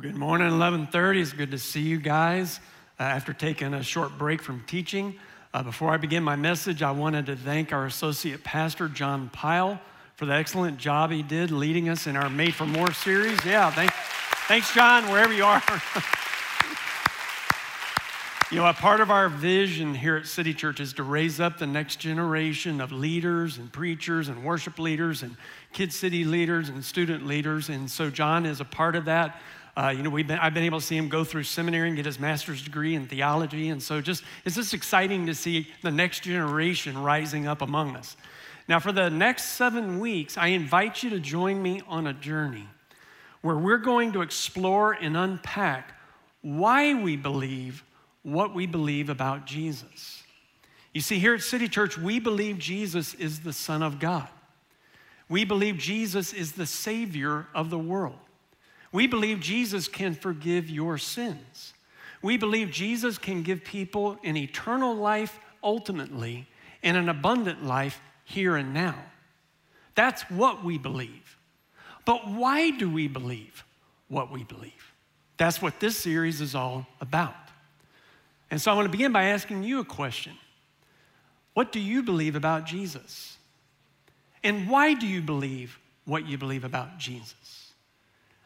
Well, good morning, 11:30. It's good to see you guys uh, after taking a short break from teaching. Uh, before I begin my message, I wanted to thank our associate pastor John Pyle for the excellent job he did leading us in our Made for More series. Yeah, thank, thanks, John, wherever you are. you know, a part of our vision here at City Church is to raise up the next generation of leaders and preachers and worship leaders and Kid City leaders and student leaders. And so John is a part of that. Uh, you know, we've been, I've been able to see him go through seminary and get his master's degree in theology. And so just, it's just exciting to see the next generation rising up among us. Now, for the next seven weeks, I invite you to join me on a journey where we're going to explore and unpack why we believe what we believe about Jesus. You see, here at City Church, we believe Jesus is the Son of God. We believe Jesus is the Savior of the world. We believe Jesus can forgive your sins. We believe Jesus can give people an eternal life ultimately and an abundant life here and now. That's what we believe. But why do we believe what we believe? That's what this series is all about. And so I want to begin by asking you a question What do you believe about Jesus? And why do you believe what you believe about Jesus?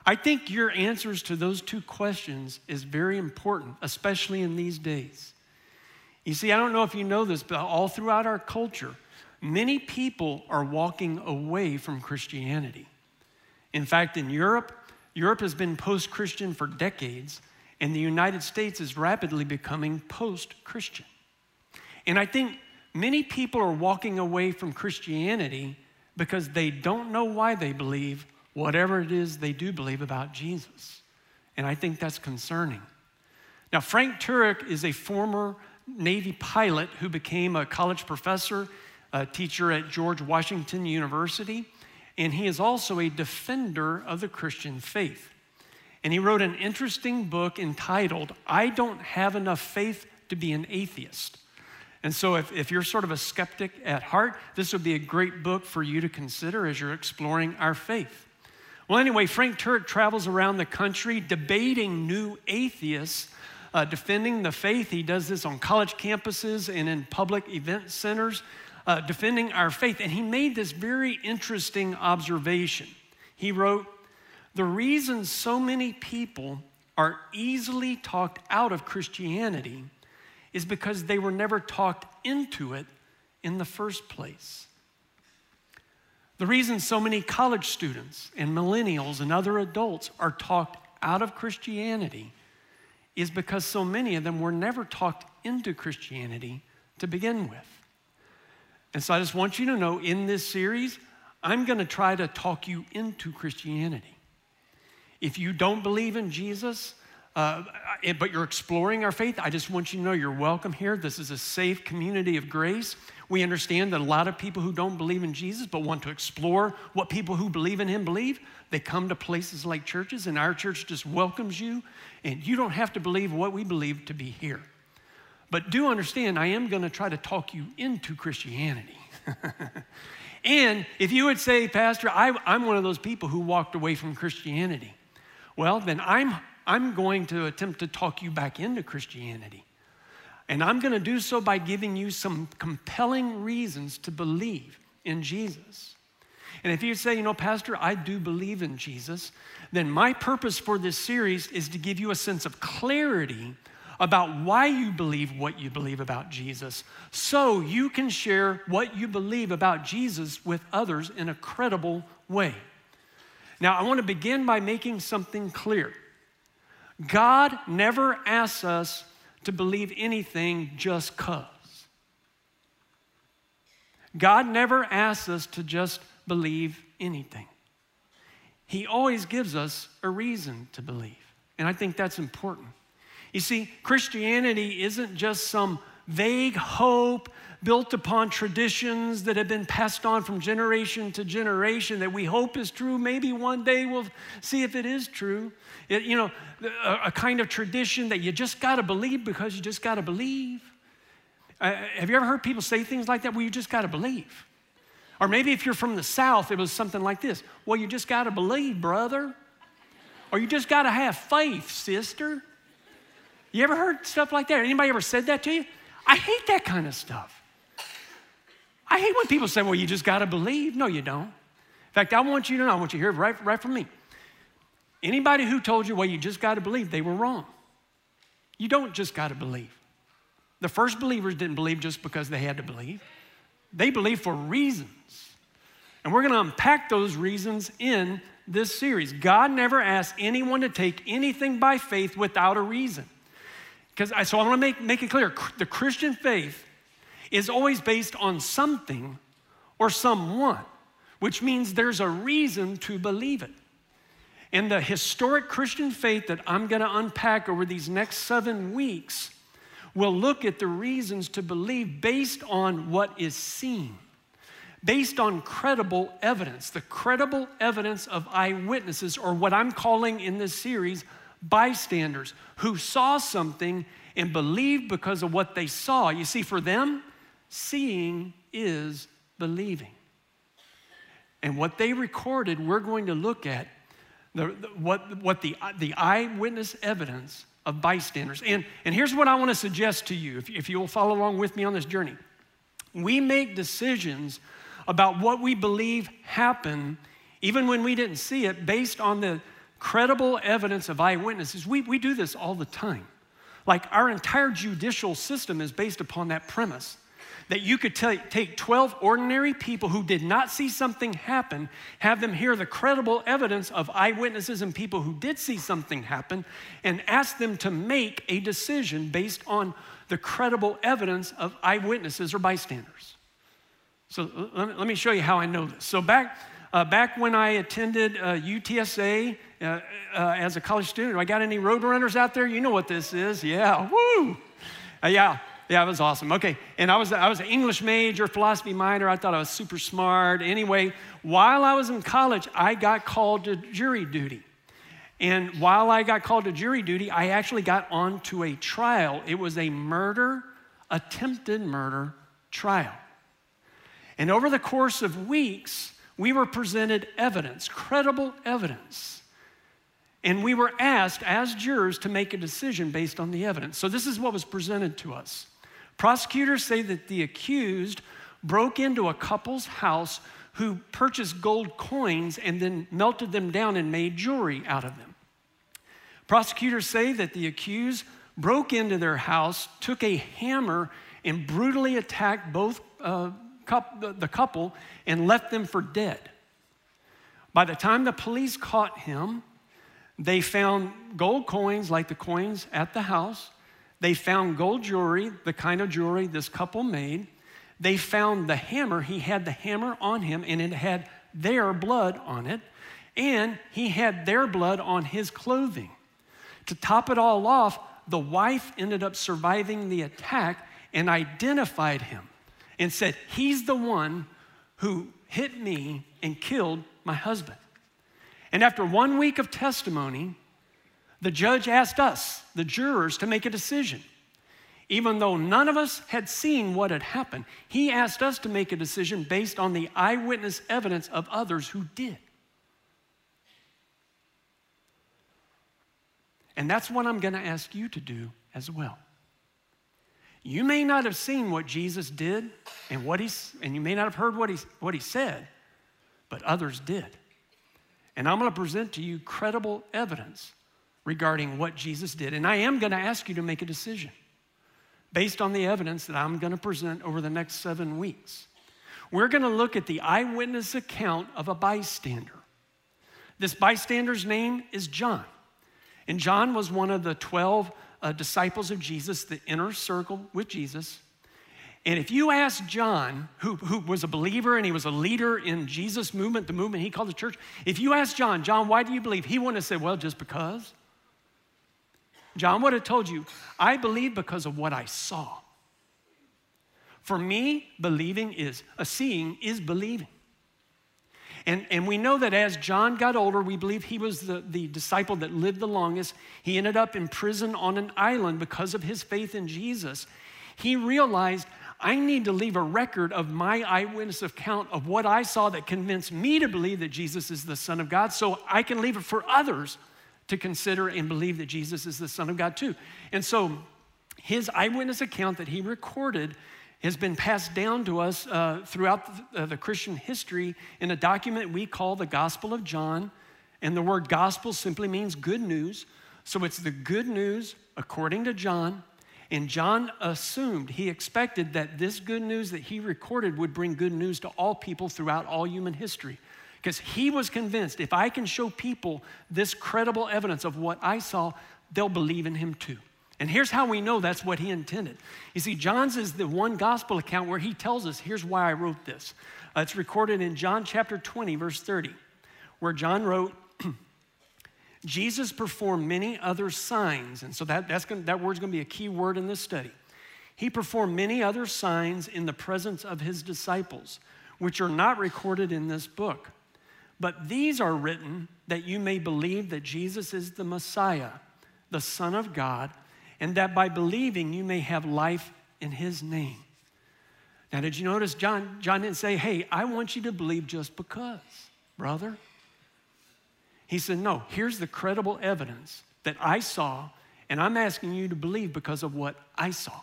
I think your answers to those two questions is very important, especially in these days. You see, I don't know if you know this, but all throughout our culture, many people are walking away from Christianity. In fact, in Europe, Europe has been post Christian for decades, and the United States is rapidly becoming post Christian. And I think many people are walking away from Christianity because they don't know why they believe whatever it is they do believe about Jesus. And I think that's concerning. Now, Frank Turek is a former Navy pilot who became a college professor, a teacher at George Washington University, and he is also a defender of the Christian faith. And he wrote an interesting book entitled, I Don't Have Enough Faith to Be an Atheist. And so, if, if you're sort of a skeptic at heart, this would be a great book for you to consider as you're exploring our faith. Well, anyway, Frank Turek travels around the country debating new atheists, uh, defending the faith. He does this on college campuses and in public event centers, uh, defending our faith. And he made this very interesting observation. He wrote, The reason so many people are easily talked out of Christianity is because they were never talked into it in the first place. The reason so many college students and millennials and other adults are talked out of Christianity is because so many of them were never talked into Christianity to begin with. And so I just want you to know in this series, I'm going to try to talk you into Christianity. If you don't believe in Jesus, uh, but you're exploring our faith, I just want you to know you're welcome here. This is a safe community of grace. We understand that a lot of people who don't believe in Jesus but want to explore what people who believe in Him believe, they come to places like churches, and our church just welcomes you, and you don't have to believe what we believe to be here. But do understand, I am going to try to talk you into Christianity. and if you would say, Pastor, I, I'm one of those people who walked away from Christianity, well, then I'm I'm going to attempt to talk you back into Christianity. And I'm going to do so by giving you some compelling reasons to believe in Jesus. And if you say, you know, Pastor, I do believe in Jesus, then my purpose for this series is to give you a sense of clarity about why you believe what you believe about Jesus so you can share what you believe about Jesus with others in a credible way. Now, I want to begin by making something clear. God never asks us to believe anything just because. God never asks us to just believe anything. He always gives us a reason to believe. And I think that's important. You see, Christianity isn't just some vague hope built upon traditions that have been passed on from generation to generation that we hope is true. Maybe one day we'll see if it is true. It, you know, a, a, kind of tradition that you just got to believe because you just got to believe. Uh, have you ever heard people say things like that? Well, you just got to believe. Or maybe if you're from the South, it was something like this Well, you just got to believe, brother. or you just got to have faith, sister. You ever heard stuff like that? Anybody ever said that to you? I hate that kind of stuff. I hate when people say, well, you just got to believe. No, you don't. In fact, I want you to know, I want you to hear right, right from me. Anybody who told you, well, you just got to believe, they were wrong. You don't just got to believe. The first believers didn't believe just because they had to believe, they believed for reasons. And we're going to unpack those reasons in this series. God never asked anyone to take anything by faith without a reason. Because I, so I want to make, make it clear the Christian faith is always based on something or someone, which means there's a reason to believe it. And the historic Christian faith that I'm going to unpack over these next seven weeks will look at the reasons to believe based on what is seen, based on credible evidence, the credible evidence of eyewitnesses, or what I'm calling in this series bystanders who saw something and believed because of what they saw. You see, for them, seeing is believing. And what they recorded, we're going to look at the, the, what, what the, the eyewitness evidence of bystanders. And, and here's what I want to suggest to you, if, if you will follow along with me on this journey. We make decisions about what we believe happened, even when we didn't see it, based on the credible evidence of eyewitnesses. We, we do this all the time. Like our entire judicial system is based upon that premise that you could t- take 12 ordinary people who did not see something happen, have them hear the credible evidence of eyewitnesses and people who did see something happen, and ask them to make a decision based on the credible evidence of eyewitnesses or bystanders. So let me, let me show you how I know this. So back, uh, back when I attended uh, UTSA uh, uh, as a college student, I got any roadrunners out there? You know what this is. Yeah, woo! Uh, yeah, yeah, it was awesome. Okay, and I was I was an English major, philosophy minor. I thought I was super smart. Anyway, while I was in college, I got called to jury duty. And while I got called to jury duty, I actually got onto a trial. It was a murder, attempted murder trial. And over the course of weeks, we were presented evidence, credible evidence. And we were asked as jurors to make a decision based on the evidence. So this is what was presented to us. Prosecutors say that the accused broke into a couple's house who purchased gold coins and then melted them down and made jewelry out of them. Prosecutors say that the accused broke into their house, took a hammer, and brutally attacked both uh, the couple and left them for dead. By the time the police caught him, they found gold coins like the coins at the house. They found gold jewelry, the kind of jewelry this couple made. They found the hammer. He had the hammer on him, and it had their blood on it. And he had their blood on his clothing. To top it all off, the wife ended up surviving the attack and identified him and said, He's the one who hit me and killed my husband. And after one week of testimony, the judge asked us, the jurors, to make a decision. Even though none of us had seen what had happened, he asked us to make a decision based on the eyewitness evidence of others who did. And that's what I'm going to ask you to do as well. You may not have seen what Jesus did and what he's, and you may not have heard what he, what he said, but others did. And I'm going to present to you credible evidence regarding what Jesus did. And I am going to ask you to make a decision based on the evidence that I'm going to present over the next seven weeks. We're going to look at the eyewitness account of a bystander. This bystander's name is John. And John was one of the 12 uh, disciples of Jesus, the inner circle with Jesus. And if you ask John, who, who was a believer and he was a leader in Jesus' movement, the movement he called the church, if you ask John, John, why do you believe? He wouldn't have said, well, just because. John would have told you, I believe because of what I saw. For me, believing is, a seeing is believing. And, and we know that as John got older, we believe he was the, the disciple that lived the longest. He ended up in prison on an island because of his faith in Jesus. He realized, I need to leave a record of my eyewitness account of what I saw that convinced me to believe that Jesus is the Son of God so I can leave it for others to consider and believe that Jesus is the Son of God too. And so his eyewitness account that he recorded has been passed down to us uh, throughout the, uh, the Christian history in a document we call the Gospel of John. And the word gospel simply means good news. So it's the good news according to John. And John assumed, he expected that this good news that he recorded would bring good news to all people throughout all human history. Because he was convinced if I can show people this credible evidence of what I saw, they'll believe in him too. And here's how we know that's what he intended. You see, John's is the one gospel account where he tells us, here's why I wrote this. Uh, it's recorded in John chapter 20, verse 30, where John wrote, Jesus performed many other signs. And so that, that's gonna, that word's going to be a key word in this study. He performed many other signs in the presence of his disciples, which are not recorded in this book. But these are written that you may believe that Jesus is the Messiah, the Son of God and that by believing you may have life in his name. Now, did you notice John, John didn't say, Hey, I want you to believe just because, brother? He said, No, here's the credible evidence that I saw, and I'm asking you to believe because of what I saw.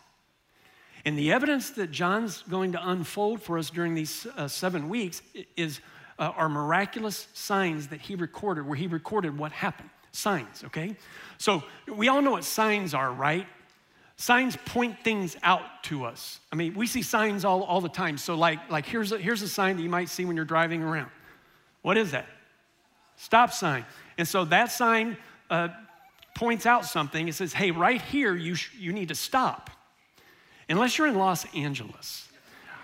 And the evidence that John's going to unfold for us during these uh, seven weeks is uh, our miraculous signs that he recorded, where he recorded what happened. Signs, okay? So we all know what signs are, right? Signs point things out to us. I mean, we see signs all, all the time. So, like, like here's, a, here's a sign that you might see when you're driving around. What is that? Stop sign. And so that sign uh, points out something. It says, hey, right here, you, sh- you need to stop. Unless you're in Los Angeles.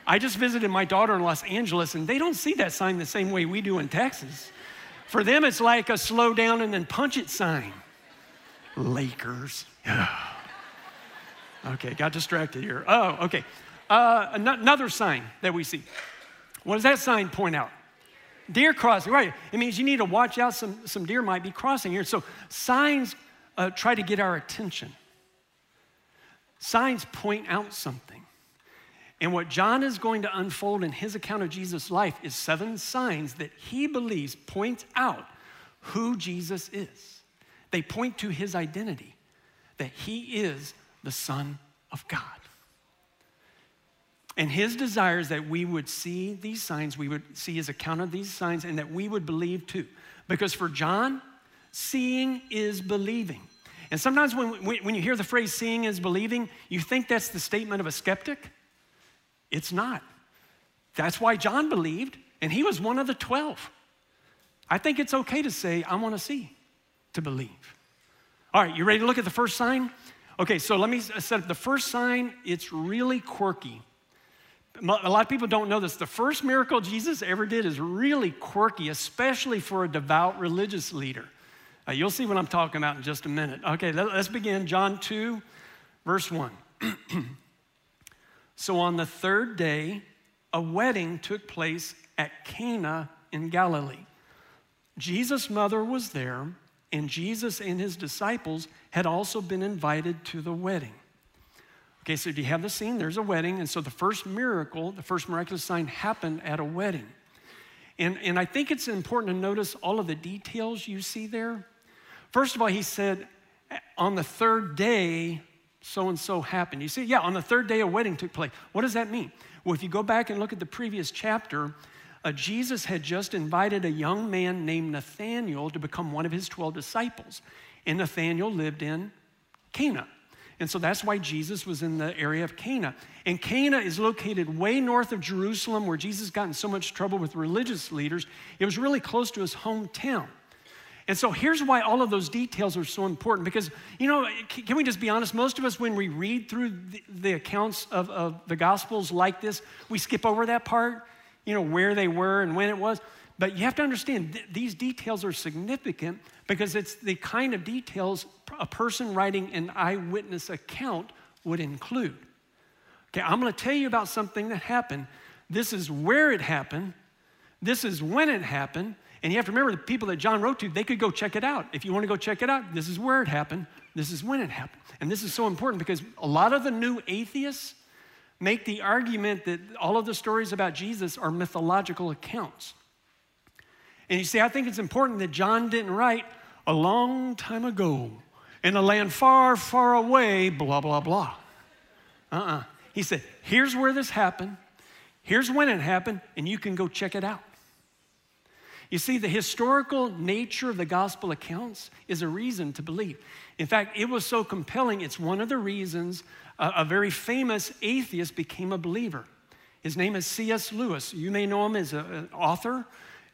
I just visited my daughter in Los Angeles, and they don't see that sign the same way we do in Texas. For them, it's like a slow down and then punch it sign. Lakers. okay, got distracted here. Oh, okay. Uh, another sign that we see. What does that sign point out? Deer crossing, right? It means you need to watch out. Some, some deer might be crossing here. So signs uh, try to get our attention. Signs point out something. And what John is going to unfold in his account of Jesus' life is seven signs that he believes point out who Jesus is. They point to his identity, that he is the Son of God. And his desire is that we would see these signs, we would see his account of these signs, and that we would believe too. Because for John, seeing is believing. And sometimes when, when you hear the phrase seeing is believing, you think that's the statement of a skeptic. It's not. That's why John believed, and he was one of the 12. I think it's okay to say, I want to see, to believe. All right, you ready to look at the first sign? Okay, so let me set up the first sign. It's really quirky. A lot of people don't know this. The first miracle Jesus ever did is really quirky, especially for a devout religious leader. Uh, you'll see what I'm talking about in just a minute. Okay, let, us begin. John 2, verse 1. So on the third day, a wedding took place at Cana in Galilee. Jesus' mother was there, and Jesus and his disciples had also been invited to the wedding. Okay, so do you have the scene? There's a wedding, and so the first miracle, the first miraculous sign happened at a wedding. And, and I think it's important to notice all of the details you see there. First of all, he said, on the third day, so and so happened. You see, yeah, on the third day a wedding took place. What does that mean? Well, if you go back and look at the previous chapter, uh, Jesus had just invited a young man named Nathanael to become one of his 12 disciples. And Nathanael lived in Cana. And so that's why Jesus was in the area of Cana. And Cana is located way north of Jerusalem, where Jesus got in so much trouble with religious leaders. It was really close to his hometown. And so here's why all of those details are so important because, you know, can we just be honest? Most of us, when we read through the, the accounts of, of the Gospels like this, we skip over that part, you know, where they were and when it was. But you have to understand, th- these details are significant because it's the kind of details a person writing an eyewitness account would include. Okay, I'm going to tell you about something that happened. This is where it happened. This is when it happened. And you have to remember the people that John wrote to, they could go check it out. If you want to go check it out, this is where it happened, this is when it happened. And this is so important because a lot of the new atheists make the argument that all of the stories about Jesus are mythological accounts. And you see, I think it's important that John didn't write, a long time ago in a land far, far away, blah, blah, blah. Uh uh-uh. uh He said, Here's where this happened, here's when it happened, and you can go check it out. You see, the historical nature of the gospel accounts is a reason to believe. In fact, it was so compelling, it's one of the reasons a, a very famous atheist became a believer. His name is C.S. Lewis. You may know him as a, an author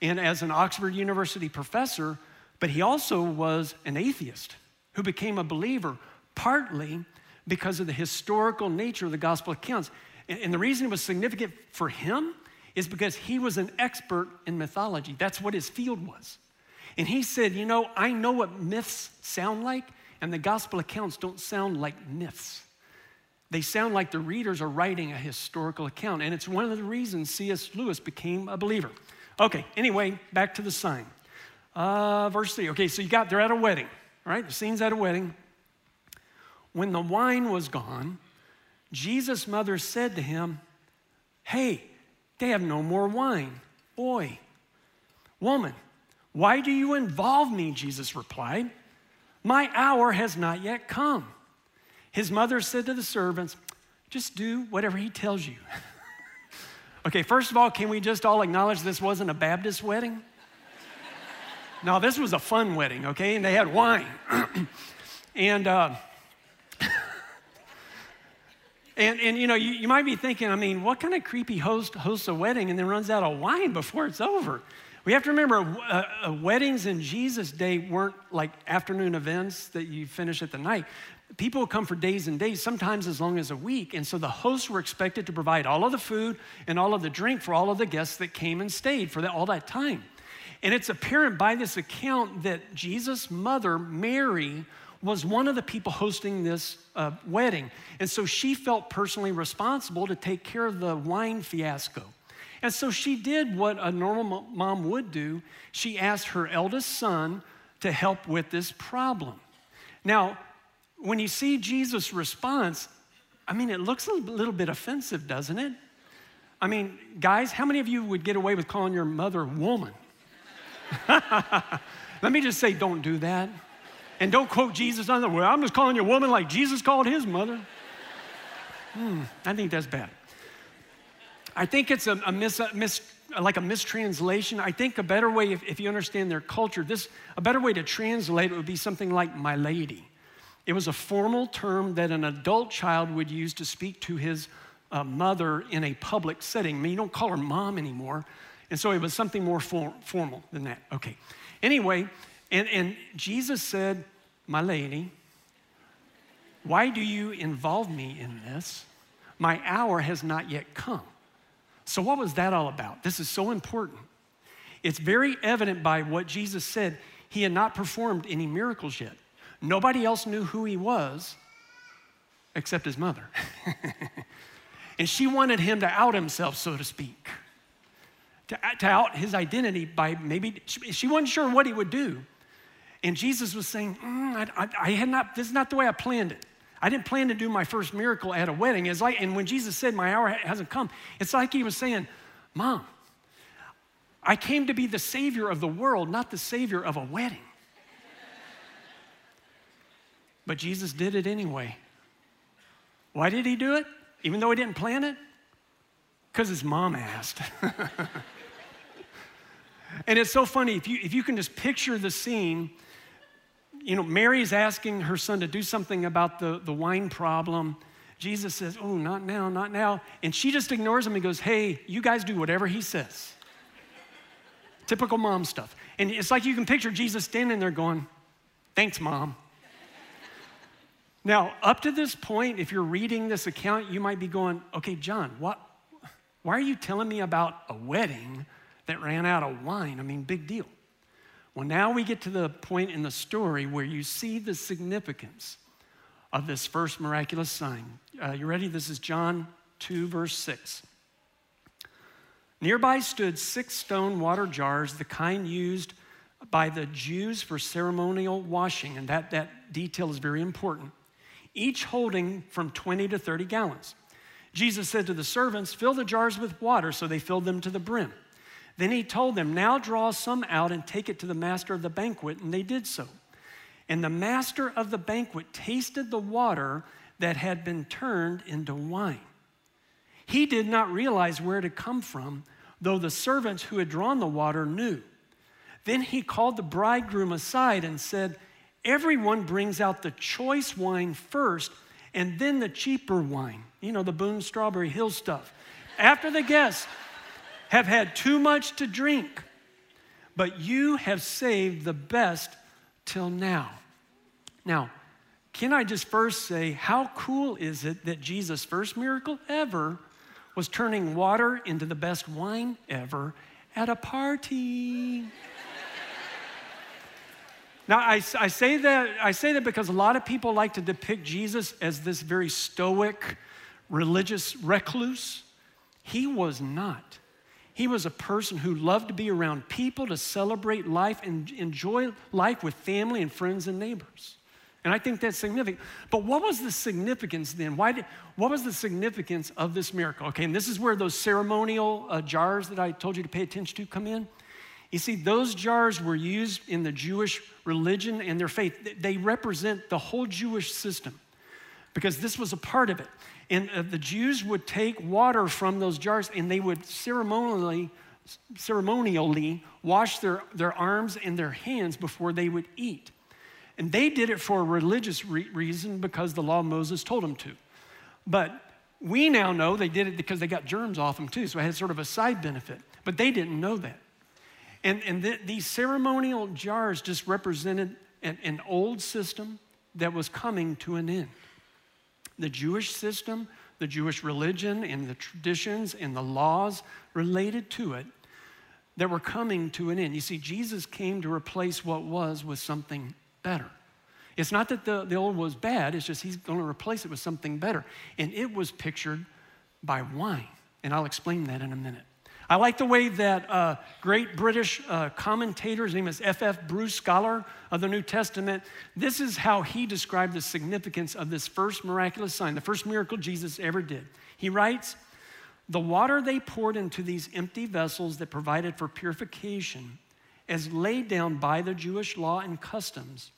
and as an Oxford University professor, but he also was an atheist who became a believer partly because of the historical nature of the gospel accounts. And, and the reason it was significant for him is because he was an expert in mythology. That's what his field was. And he said, You know, I know what myths sound like, and the gospel accounts don't sound like myths. They sound like the readers are writing a historical account. And it's one of the reasons C.S. Lewis became a believer. Okay, anyway, back to the sign. Uh, verse 3. Okay, so you got, they're at a wedding, right? The scene's at a wedding. When the wine was gone, Jesus' mother said to him, Hey, they have no more wine. Boy, woman, why do you involve me? Jesus replied. My hour has not yet come. His mother said to the servants, Just do whatever he tells you. okay, first of all, can we just all acknowledge this wasn't a Baptist wedding? no, this was a fun wedding, okay? And they had wine. and, uh, and, and you know, you, you might be thinking, I mean, what kind of creepy host hosts a wedding and then runs out of wine before it's over? We have to remember uh, uh, weddings in Jesus' day weren't like afternoon events that you finish at the night. People come for days and days, sometimes as long as a week. And so the hosts were expected to provide all of the food and all of the drink for all of the guests that came and stayed for all that time. And it's apparent by this account that Jesus' mother, Mary, was one of the people hosting this uh, wedding. And so she felt personally responsible to take care of the wine fiasco. And so she did what a normal mom would do. She asked her eldest son to help with this problem. Now, when you see Jesus' response, I mean, it looks a little bit offensive, doesn't it? I mean, guys, how many of you would get away with calling your mother woman? Let me just say, don't do that. And don't quote Jesus on the way. I'm just calling you a woman like Jesus called his mother. Hmm, I think that's bad. I think it's a, a mis, a mis, like a mistranslation. I think a better way, if, if you understand their culture, this a better way to translate it would be something like "my lady." It was a formal term that an adult child would use to speak to his uh, mother in a public setting. I mean, you don't call her mom anymore, and so it was something more for, formal than that. Okay. Anyway, and, and Jesus said, "My lady." Why do you involve me in this? My hour has not yet come. So, what was that all about? This is so important. It's very evident by what Jesus said. He had not performed any miracles yet. Nobody else knew who he was except his mother. and she wanted him to out himself, so to speak, to, to out his identity by maybe, she wasn't sure what he would do. And Jesus was saying, mm, I, I, I had not, this is not the way I planned it. I didn't plan to do my first miracle at a wedding. It's like, and when Jesus said, My hour hasn't come, it's like he was saying, Mom, I came to be the savior of the world, not the savior of a wedding. but Jesus did it anyway. Why did he do it? Even though he didn't plan it? Because his mom asked. and it's so funny, if you, if you can just picture the scene, you know, Mary's asking her son to do something about the, the wine problem. Jesus says, Oh, not now, not now. And she just ignores him and goes, Hey, you guys do whatever he says. Typical mom stuff. And it's like you can picture Jesus standing there going, Thanks, mom. now, up to this point, if you're reading this account, you might be going, Okay, John, what, why are you telling me about a wedding that ran out of wine? I mean, big deal. Well, now we get to the point in the story where you see the significance of this first miraculous sign. Uh, you ready? This is John 2, verse 6. Nearby stood six stone water jars, the kind used by the Jews for ceremonial washing, and that, that detail is very important, each holding from 20 to 30 gallons. Jesus said to the servants, Fill the jars with water, so they filled them to the brim. Then he told them, Now draw some out and take it to the master of the banquet. And they did so. And the master of the banquet tasted the water that had been turned into wine. He did not realize where it had come from, though the servants who had drawn the water knew. Then he called the bridegroom aside and said, Everyone brings out the choice wine first and then the cheaper wine, you know, the Boone Strawberry Hill stuff. After the guests have had too much to drink, but you have saved the best till now. Now, can I just first say, how cool is it that Jesus' first miracle ever was turning water into the best wine ever at a party? now, I, I, say that, I say that because a lot of people like to depict Jesus as this very stoic, religious recluse. He was not. He was a person who loved to be around people, to celebrate life and enjoy life with family and friends and neighbors. And I think that's significant. But what was the significance then? Why did, what was the significance of this miracle? Okay, and this is where those ceremonial uh, jars that I told you to pay attention to come in. You see, those jars were used in the Jewish religion and their faith. They represent the whole Jewish system because this was a part of it. And uh, the Jews would take water from those jars and they would ceremonially, ceremonially wash their, their arms and their hands before they would eat. And they did it for a religious re- reason because the law of Moses told them to. But we now know they did it because they got germs off them too, so it had sort of a side benefit. But they didn't know that. And, and th- these ceremonial jars just represented an, an old system that was coming to an end. The Jewish system, the Jewish religion, and the traditions and the laws related to it that were coming to an end. You see, Jesus came to replace what was with something better. It's not that the, the old was bad, it's just he's going to replace it with something better. And it was pictured by wine. And I'll explain that in a minute. I like the way that uh, great British uh, commentator, his name is F.F. Bruce, scholar of the New Testament, this is how he described the significance of this first miraculous sign, the first miracle Jesus ever did. He writes, The water they poured into these empty vessels that provided for purification as laid down by the Jewish law and customs,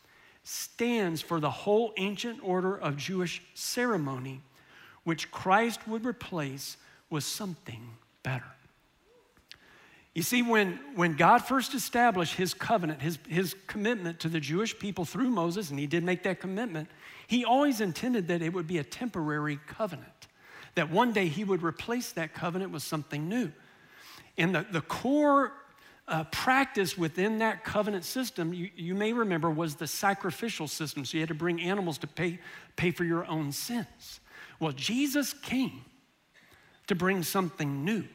stands for the whole ancient order of Jewish ceremony, which Christ would replace with something better. You see, when, when God first established his covenant, his, his commitment to the Jewish people through Moses, and he did make that commitment, he always intended that it would be a temporary covenant, that one day he would replace that covenant with something new. And the, the core uh, practice within that covenant system, you, you may remember, was the sacrificial system. So you had to bring animals to pay, pay for your own sins. Well, Jesus came to bring something new.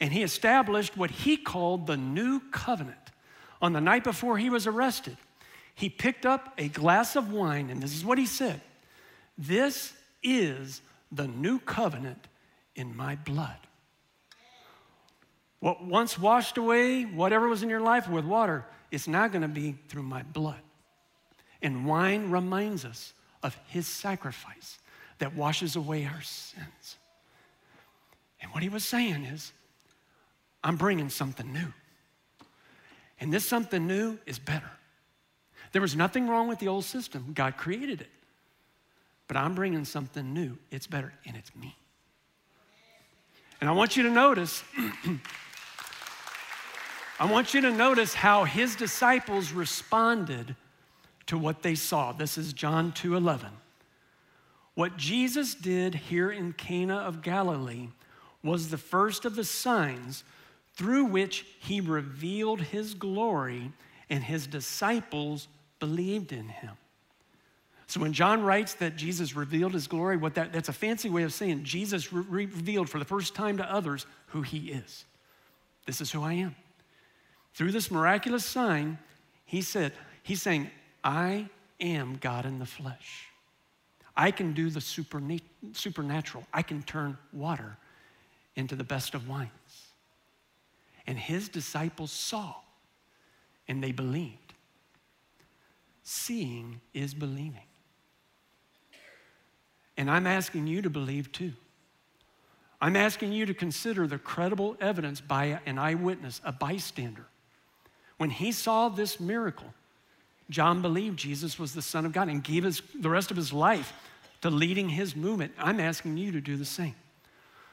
And he established what he called the new covenant. On the night before he was arrested, he picked up a glass of wine, and this is what he said This is the new covenant in my blood. What once washed away whatever was in your life with water, it's now going to be through my blood. And wine reminds us of his sacrifice that washes away our sins. And what he was saying is, I'm bringing something new. And this something new is better. There was nothing wrong with the old system, God created it. But I'm bringing something new. It's better, and it's me. And I want you to notice I want you to notice how his disciples responded to what they saw. This is John 2:11. What Jesus did here in Cana of Galilee was the first of the signs through which he revealed his glory and his disciples believed in him. So when John writes that Jesus revealed his glory, what that, that's a fancy way of saying Jesus re- revealed for the first time to others who he is. This is who I am. Through this miraculous sign, he said, He's saying, I am God in the flesh. I can do the supernatural. I can turn water into the best of wines. And his disciples saw and they believed. Seeing is believing. And I'm asking you to believe too. I'm asking you to consider the credible evidence by an eyewitness, a bystander when he saw this miracle, John believed Jesus was the Son of God and gave his, the rest of his life to leading his movement. I'm asking you to do the same.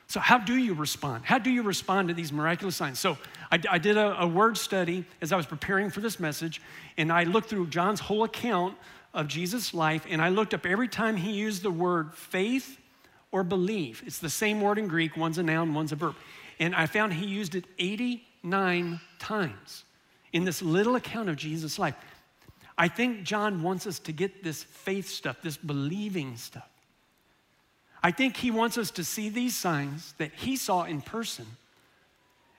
So, how do you respond? How do you respond to these miraculous signs? So, I, I did a, a, word study as I was preparing for this message, and I looked through John's whole account of Jesus' life, and I looked up every time he used the word faith or belief. It's the same word in Greek, one's a noun, one's a verb. And I found he used it 89 times in this little account of Jesus' life. I think John wants us to get this faith stuff, this believing stuff. I think he wants us to see these signs that he saw in person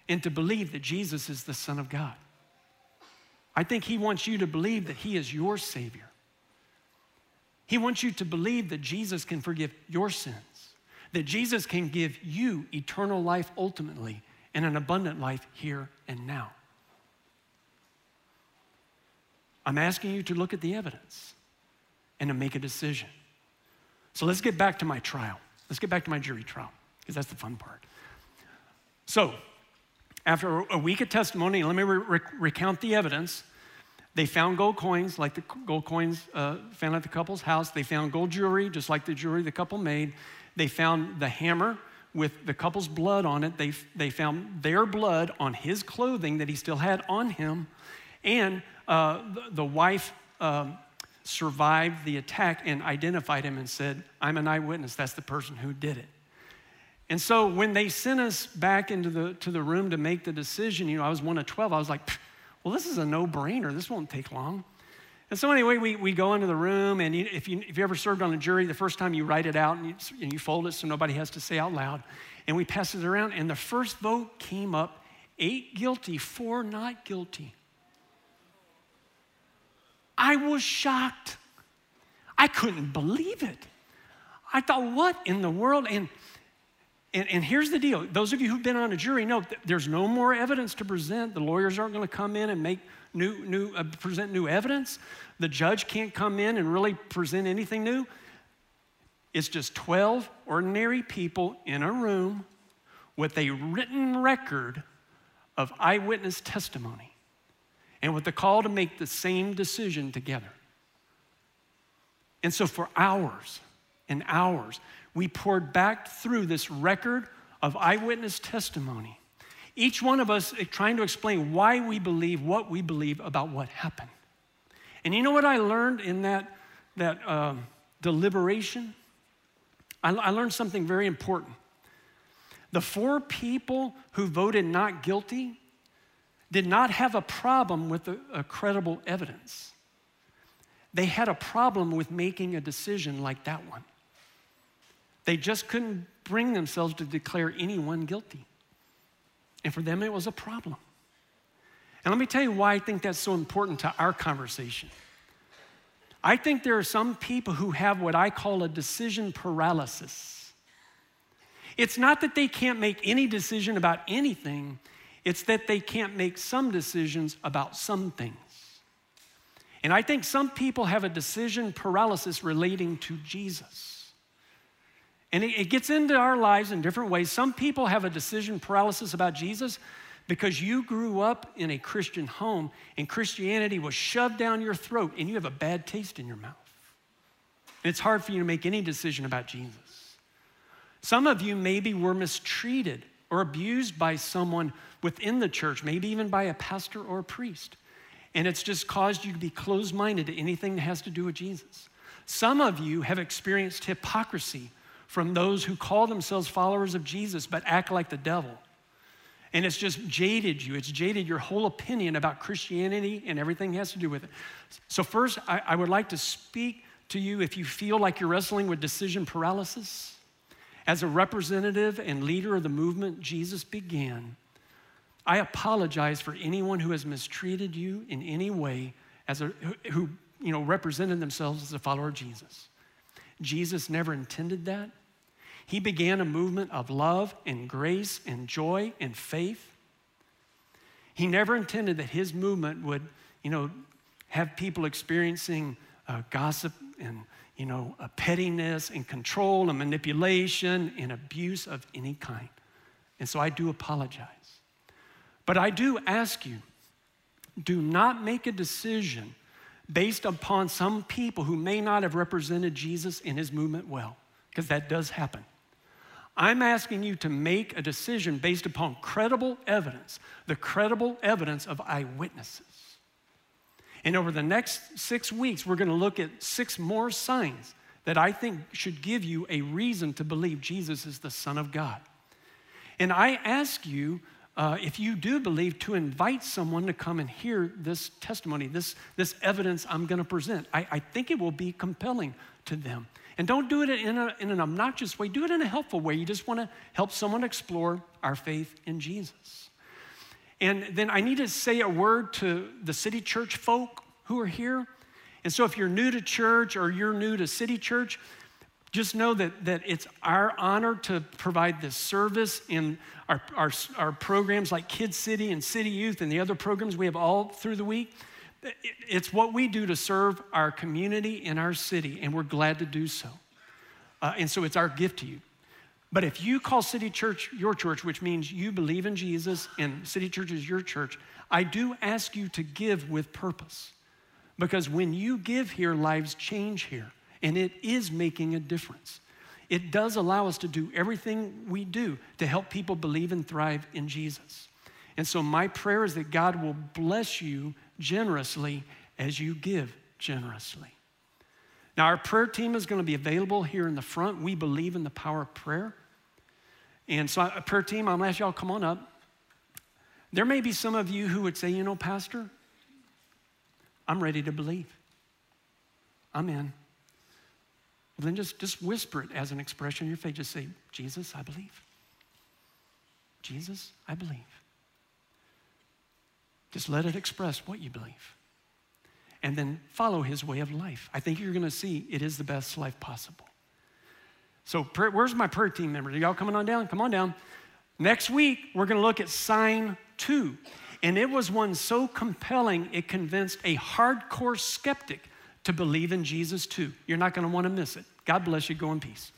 and to believe that Jesus is the Son of God. I think he wants you to believe that he is your Savior. He wants you to believe that Jesus can forgive your sins, that Jesus can give you eternal life ultimately and an abundant life here and now. I'm asking you to look at the evidence and to make a decision. So let's get back to my trial. Let's get back to my jury trial, because that's the fun part. So, after a week of testimony, let me re- recount the evidence. They found gold coins, like the gold coins uh, found at the couple's house. They found gold jewelry, just like the jewelry the couple made. They found the hammer with the couple's blood on it. They, they found their blood on his clothing that he still had on him. And uh, the, the, wife um, survived the attack and identified him and said, I'm an eyewitness. That's the person who did it. And so when they sent us back into the, to the room to make the decision, you know, I was one of 12. I was like, well, this is a no brainer. This won't take long. And so, anyway, we, we go into the room, and you, if, you, if you ever served on a jury, the first time you write it out and you, and you fold it so nobody has to say out loud. And we pass it around, and the first vote came up eight guilty, four not guilty. I was shocked. I couldn't believe it. I thought, what in the world? And, and, and here's the deal those of you who've been on a jury know there's no more evidence to present. The lawyers aren't going to come in and make new, new, uh, present new evidence. The judge can't come in and really present anything new. It's just 12 ordinary people in a room with a written record of eyewitness testimony and with the call to make the same decision together. And so, for hours and hours, we poured back through this record of eyewitness testimony, each one of us trying to explain why we believe what we believe about what happened. And you know what I learned in that, that uh, deliberation? I, I learned something very important. The four people who voted not guilty did not have a problem with a, a credible evidence. They had a problem with making a decision like that one. They just couldn't bring themselves to declare anyone guilty. And for them, it was a problem. And let me tell you why I think that's so important to our conversation. I think there are some people who have what I call a decision paralysis. It's not that they can't make any decision about anything, it's that they can't make some decisions about some things. And I think some people have a decision paralysis relating to Jesus. And it, gets into our lives in different ways. Some people have a decision paralysis about Jesus because you grew up in a Christian home and Christianity was shoved down your throat and you have a bad taste in your mouth. And it's hard for you to make any decision about Jesus. Some of you maybe were mistreated or abused by someone within the church, maybe even by a pastor or a priest. And it's just caused you to be closed minded to anything that has to do with Jesus. Some of you have experienced hypocrisy from those who call themselves followers of Jesus but act like the devil. And it's just jaded you. It's jaded your whole opinion about Christianity and everything has to do with it. So, first, I, I would like to speak to you if you feel like you're wrestling with decision paralysis. As a representative and leader of the movement Jesus began, I apologize for anyone who has mistreated you in any way as a, who you know, represented themselves as a follower of Jesus. Jesus never intended that. He began a movement of love and grace and joy and faith. He never intended that his movement would, you know, have people experiencing uh, gossip and you know, a pettiness and control and manipulation and abuse of any kind. And so I do apologize. But I do ask you do not make a decision based upon some people who may not have represented Jesus in his movement well, because that does happen. I'm asking you to make a decision based upon credible evidence, the credible evidence of eyewitnesses. And over the next six weeks, we're going to look at six more signs that I think should give you a reason to believe Jesus is the Son of God. And I ask you, uh, if you do believe, to invite someone to come and hear this testimony, this, this evidence I'm going to present. I, I think it will be compelling to them. And don't do it in, a, in an obnoxious way, do it in a helpful way. You just want to help someone explore our faith in Jesus. And then I need to say a word to the city church folk who are here. And so if you're new to church or you're new to city church, just know that, that it's our honor to provide this service in our, our, our programs like Kids City and City Youth and the other programs we have all through the week. It's what we do to serve our community and our city, and we're glad to do so. Uh, and so it's our gift to you. But if you call City Church your church, which means you believe in Jesus and City Church is your church, I do ask you to give with purpose. Because when you give here, lives change here, and it is making a difference. It does allow us to do everything we do to help people believe and thrive in Jesus. And so, my prayer is that God will bless you generously as you give generously. Now, our prayer team is going to be available here in the front. We believe in the power of prayer. And so, a prayer team, I'm ask y'all come on up. There may be some of you who would say, you know, Pastor, I'm ready to believe. I'm in. Well, then just, just whisper it as an expression of your faith. Just say, Jesus, I believe. Jesus, I believe. Just let it express what you believe. And then follow his way of life. I think you're going to see it is the best life possible. So, where's my prayer team members? Are y'all coming on down? Come on down. Next week, we're going to look at sign two. And it was one so compelling, it convinced a hardcore skeptic to believe in Jesus too. You're not going to want to miss it. God bless you. Go in peace.